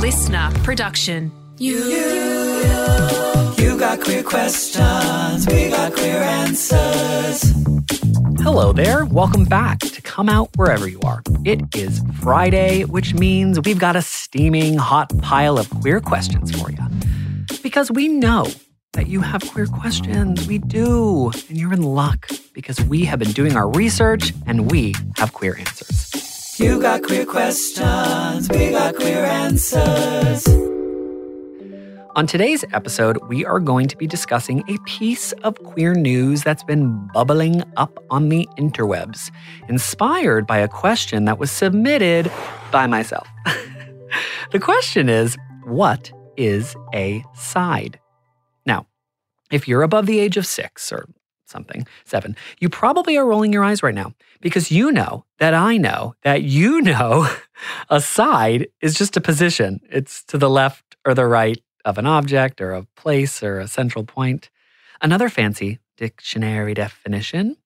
listener production. You, you got queer questions, we got queer answers. Hello there. Welcome back to Come Out Wherever You Are. It is Friday, which means we've got a steaming hot pile of queer questions for you. Because we know that you have queer questions. We do. And you're in luck because we have been doing our research and we have queer answers. You got queer questions, we got queer answers. On today's episode, we are going to be discussing a piece of queer news that's been bubbling up on the interwebs, inspired by a question that was submitted by myself. the question is What is a side? Now, if you're above the age of six or something, seven, you probably are rolling your eyes right now because you know that I know that you know a side is just a position. It's to the left or the right of an object or a place or a central point. Another fancy dictionary definition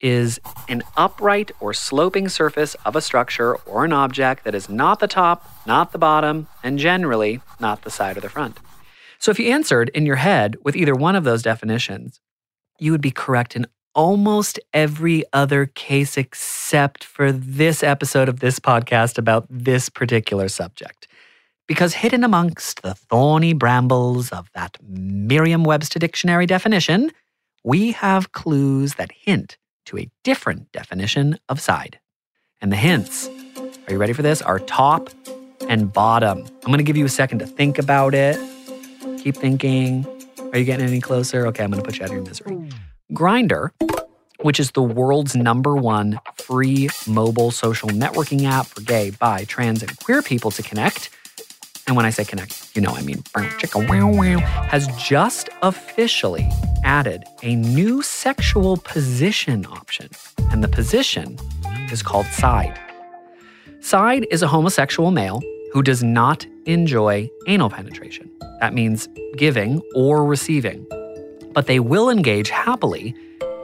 is an upright or sloping surface of a structure or an object that is not the top, not the bottom, and generally not the side or the front. So if you answered in your head with either one of those definitions, you would be correct in almost every other case except for this episode of this podcast about this particular subject. Because hidden amongst the thorny brambles of that Merriam Webster dictionary definition, we have clues that hint to a different definition of side. And the hints, are you ready for this? Are top and bottom. I'm to give you a second to think about it. Keep thinking. Are you getting any closer? Okay, I'm going to put you out of your misery. Grindr, which is the world's number one free mobile social networking app for gay, bi, trans, and queer people to connect and when I say connect, you know I mean has just officially added a new sexual position option. And the position is called side. Side is a homosexual male who does not enjoy anal penetration. That means giving or receiving. But they will engage happily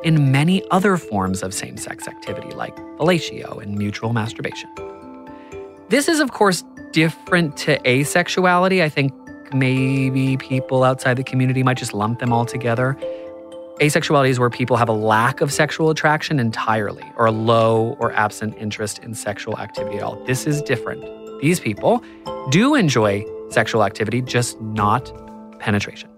in many other forms of same sex activity like fellatio and mutual masturbation. This is, of course, different to asexuality. I think maybe people outside the community might just lump them all together. Asexuality is where people have a lack of sexual attraction entirely or a low or absent interest in sexual activity at all. This is different. These people do enjoy sexual activity, just not penetration.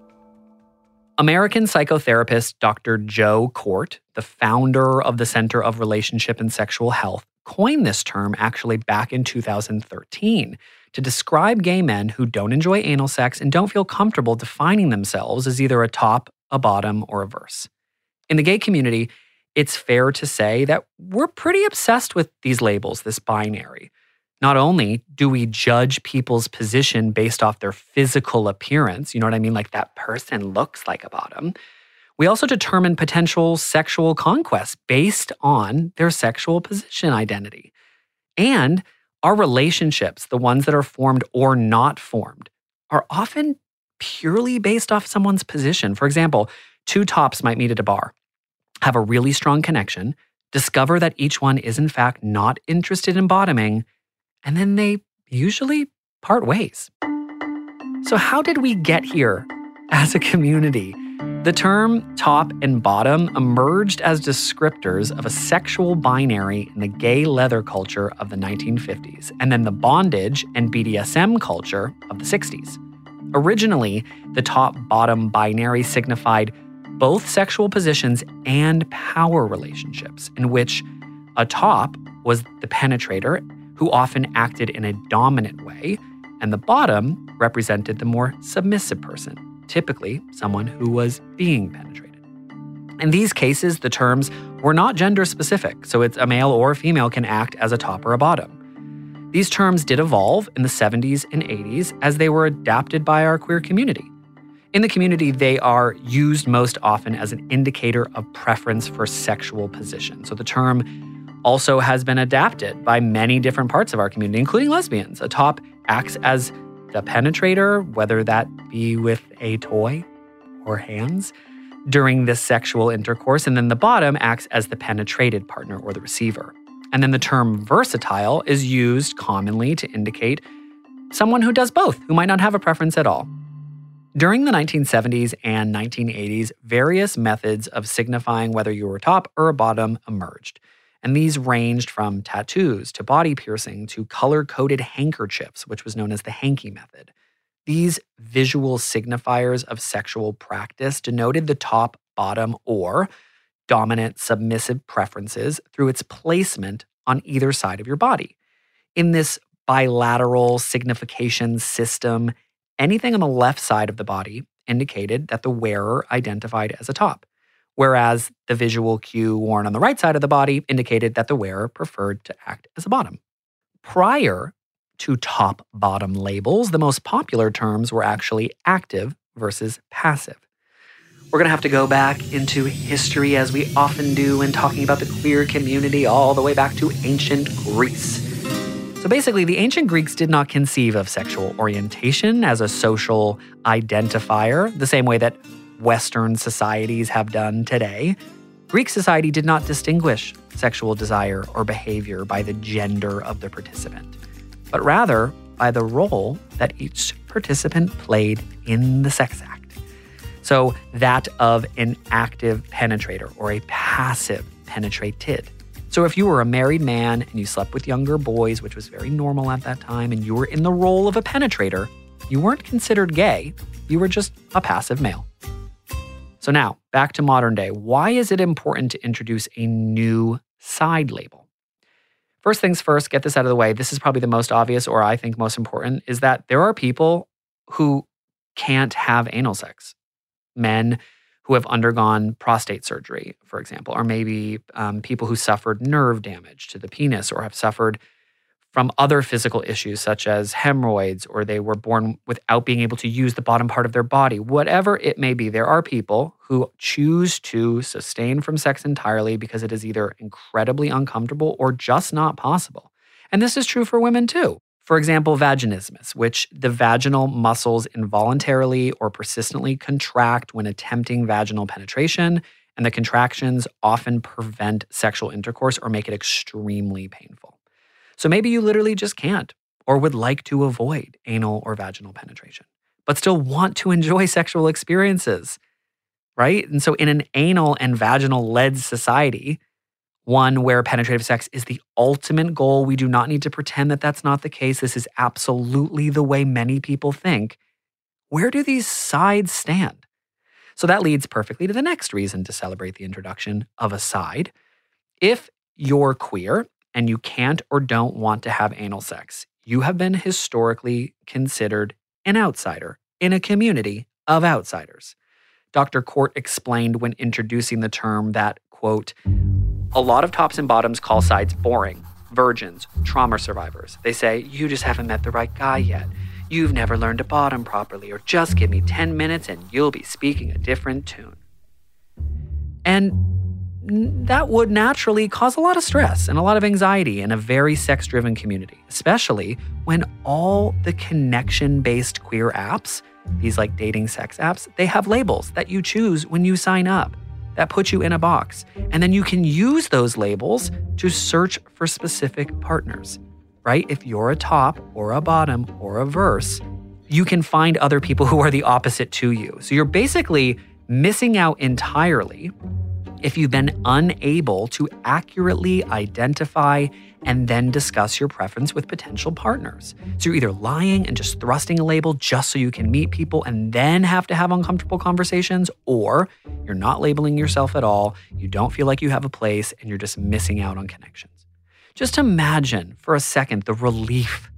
American psychotherapist Dr. Joe Kort, the founder of the Center of Relationship and Sexual Health, coined this term actually back in 2013 to describe gay men who don't enjoy anal sex and don't feel comfortable defining themselves as either a top, a bottom, or a verse. In the gay community, it's fair to say that we're pretty obsessed with these labels, this binary. Not only do we judge people's position based off their physical appearance, you know what I mean? Like that person looks like a bottom, we also determine potential sexual conquests based on their sexual position identity. And our relationships, the ones that are formed or not formed, are often purely based off someone's position. For example, two tops might meet at a bar, have a really strong connection, discover that each one is in fact not interested in bottoming, and then they usually part ways. So, how did we get here as a community? The term top and bottom emerged as descriptors of a sexual binary in the gay leather culture of the 1950s, and then the bondage and BDSM culture of the 60s. Originally, the top bottom binary signified both sexual positions and power relationships, in which a top was the penetrator, who often acted in a dominant way, and the bottom represented the more submissive person, typically someone who was being penetrated. In these cases, the terms were not gender specific, so it's a male or a female can act as a top or a bottom. These terms did evolve in the 70s and 80s as they were adapted by our queer community. In the community, they are used most often as an indicator of preference for sexual position. So the term also has been adapted by many different parts of our community, including lesbians. A top acts as the penetrator, whether that be with a toy or hands, during this sexual intercourse. And then the bottom acts as the penetrated partner or the receiver. And then the term versatile is used commonly to indicate someone who does both, who might not have a preference at all. During the 1970s and 1980s, various methods of signifying whether you were top or a bottom emerged. And these ranged from tattoos to body piercing to color coded handkerchiefs, which was known as the hanky method. These visual signifiers of sexual practice denoted the top, bottom, or dominant, submissive preferences through its placement on either side of your body. In this bilateral signification system, anything on the left side of the body indicated that the wearer identified as a top, whereas the visual cue worn on the right side of the body indicated that the wearer preferred to act as a bottom. Prior to top bottom labels, the most popular terms were actually active versus passive. We're going to have to go back into history as we often do when talking about the queer community, all the way back to ancient Greece. So basically, the ancient Greeks did not conceive of sexual orientation as a social identifier, the same way that Western societies have done today. Greek society did not distinguish sexual desire or behavior by the gender of the participant, but rather by the role that each participant played in the sex act. So, that of an active penetrator or a passive penetrated. So, if you were a married man and you slept with younger boys, which was very normal at that time, and you were in the role of a penetrator, you weren't considered gay, you were just a passive male. So, now back to modern day. Why is it important to introduce a new side label? First things first, get this out of the way. This is probably the most obvious, or I think most important, is that there are people who can't have anal sex men who have undergone prostate surgery, for example, or maybe um, people who suffered nerve damage to the penis or have suffered from other physical issues such as hemorrhoids or they were born without being able to use the bottom part of their body. Whatever it may be, there are people who choose to sustain from sex entirely because it is either incredibly uncomfortable or just not possible. And this is true for women too. For example, vaginismus, which the vaginal muscles involuntarily or persistently contract when attempting vaginal penetration, and the contractions often prevent sexual intercourse or make it extremely painful. So maybe you literally just can't or would like to avoid anal or vaginal penetration, but still want to enjoy sexual experiences, right? And so in an anal and vaginal led society, one where penetrative sex is the ultimate goal. We do not need to pretend that that's not the case. This is absolutely the way many people think. Where do these sides stand? So that leads perfectly to the next reason to celebrate the introduction of a side. If you're queer and you can't or don't want to have anal sex, you have been historically considered an outsider in a community of outsiders. Dr. Kort explained when introducing the term that, quote, a lot of tops and bottoms call sides boring, virgins, trauma survivors. They say, you just haven't met the right guy yet. You've never learned to bottom properly, or just give me 10 minutes and you'll be speaking a different tune. And that would naturally cause a lot of stress and a lot of anxiety in a very sex driven community, especially when all the connection based queer apps, these like dating sex apps, they have labels that you choose when you sign up that put you in a box. And then you can use those labels to search for specific partners, right? If you're a top or a bottom or a verse, you can find other people who are the opposite to you. So you're basically missing out entirely if you've been unable to accurately identify and then discuss your preference with potential partners. So you're either lying and just thrusting a label just so you can meet people and then have to have uncomfortable conversations, or you're not labeling yourself at all, you don't feel like you have a place, and you're just missing out on connections. Just imagine for a second the relief,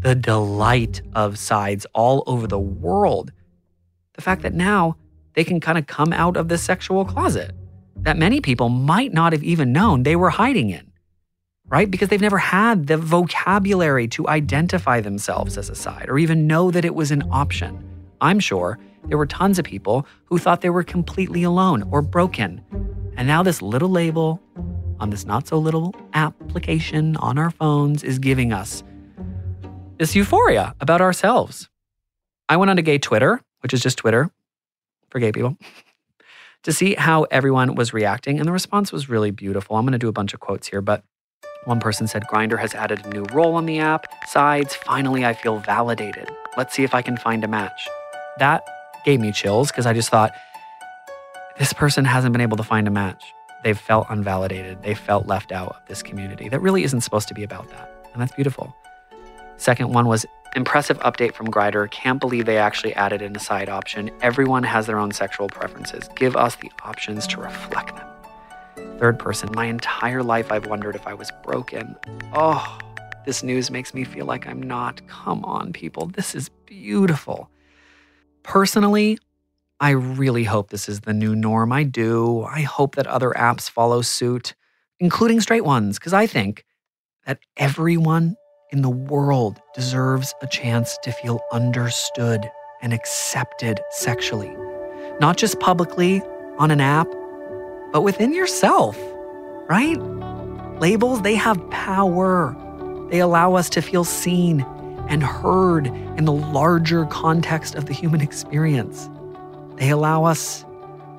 the delight of sides all over the world. The fact that now they can kind of come out of the sexual closet that many people might not have even known they were hiding in, right? Because they've never had the vocabulary to identify themselves as a side or even know that it was an option. I'm sure there were tons of people who thought they were completely alone or broken. And now this little label on this not so little application on our phones is giving us this euphoria about ourselves. I went on to gay Twitter, which is just Twitter for gay people. to see how everyone was reacting. And the response was really beautiful. I'm going to do a bunch of quotes here, but One person said Grindr has added a new role on the app. Sides, finally I feel validated. Let's see if I can find a match. That gave me chills because I just thought, this person hasn't been able to find a match. They've felt unvalidated. They felt left out of this community. That really isn't supposed to be about that. And that's beautiful. Second one was impressive update from Grindr. Can't believe they actually added in a side option. Everyone has their own sexual preferences. Give us the options to reflect them. Third person, my entire life I've wondered if I was broken. Oh, this news makes me feel like I'm not. Come on, people. This is beautiful. Personally, I really hope this is the new norm. I do. I hope that other apps follow suit, including straight ones, because I think that everyone in the world deserves a chance to feel understood and accepted sexually. Not just publicly on an app, but within yourself, right? Labels, they have power. They allow us to feel seen and heard in the larger context of the human experience. They allow us,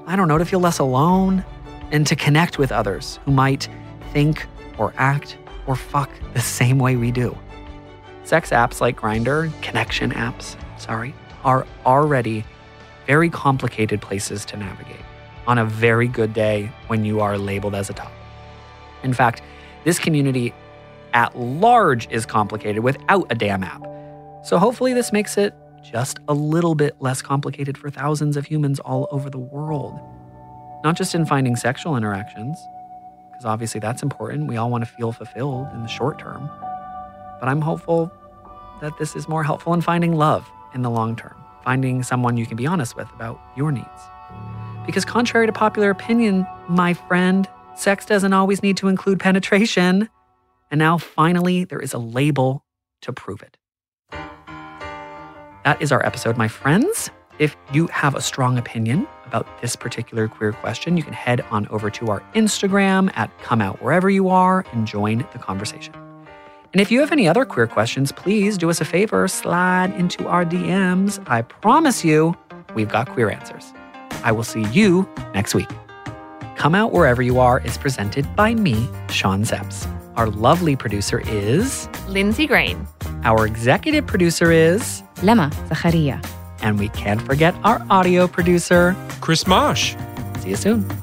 I don't know, to feel less alone and to connect with others who might think or act or fuck the same way we do. Sex apps like Grindr, connection apps, sorry, are already very complicated places to navigate on a very good day when you are labeled as a top. In fact, this community at large is complicated without a damn app. So hopefully, this makes it just a little bit less complicated for thousands of humans all over the world. Not just in finding sexual interactions, because obviously that's important. We all want to feel fulfilled in the short term. But I'm hopeful that this is more helpful in finding love in the long term, finding someone you can be honest with about your needs. Because, contrary to popular opinion, my friend, sex doesn't always need to include penetration. And now, finally, there is a label to prove it. That is our episode, my friends. If you have a strong opinion about this particular queer question, you can head on over to our Instagram at Come Out Wherever You Are and join the conversation. And if you have any other queer questions, please do us a favor, slide into our DMs. I promise you, we've got queer answers. I will see you next week. Come Out Wherever You Are is presented by me, Sean Szeps. Our lovely producer is Lindsay Green. Our executive producer is Lema Zacharia. And we can't forget our audio producer, Chris Marsh. See you soon.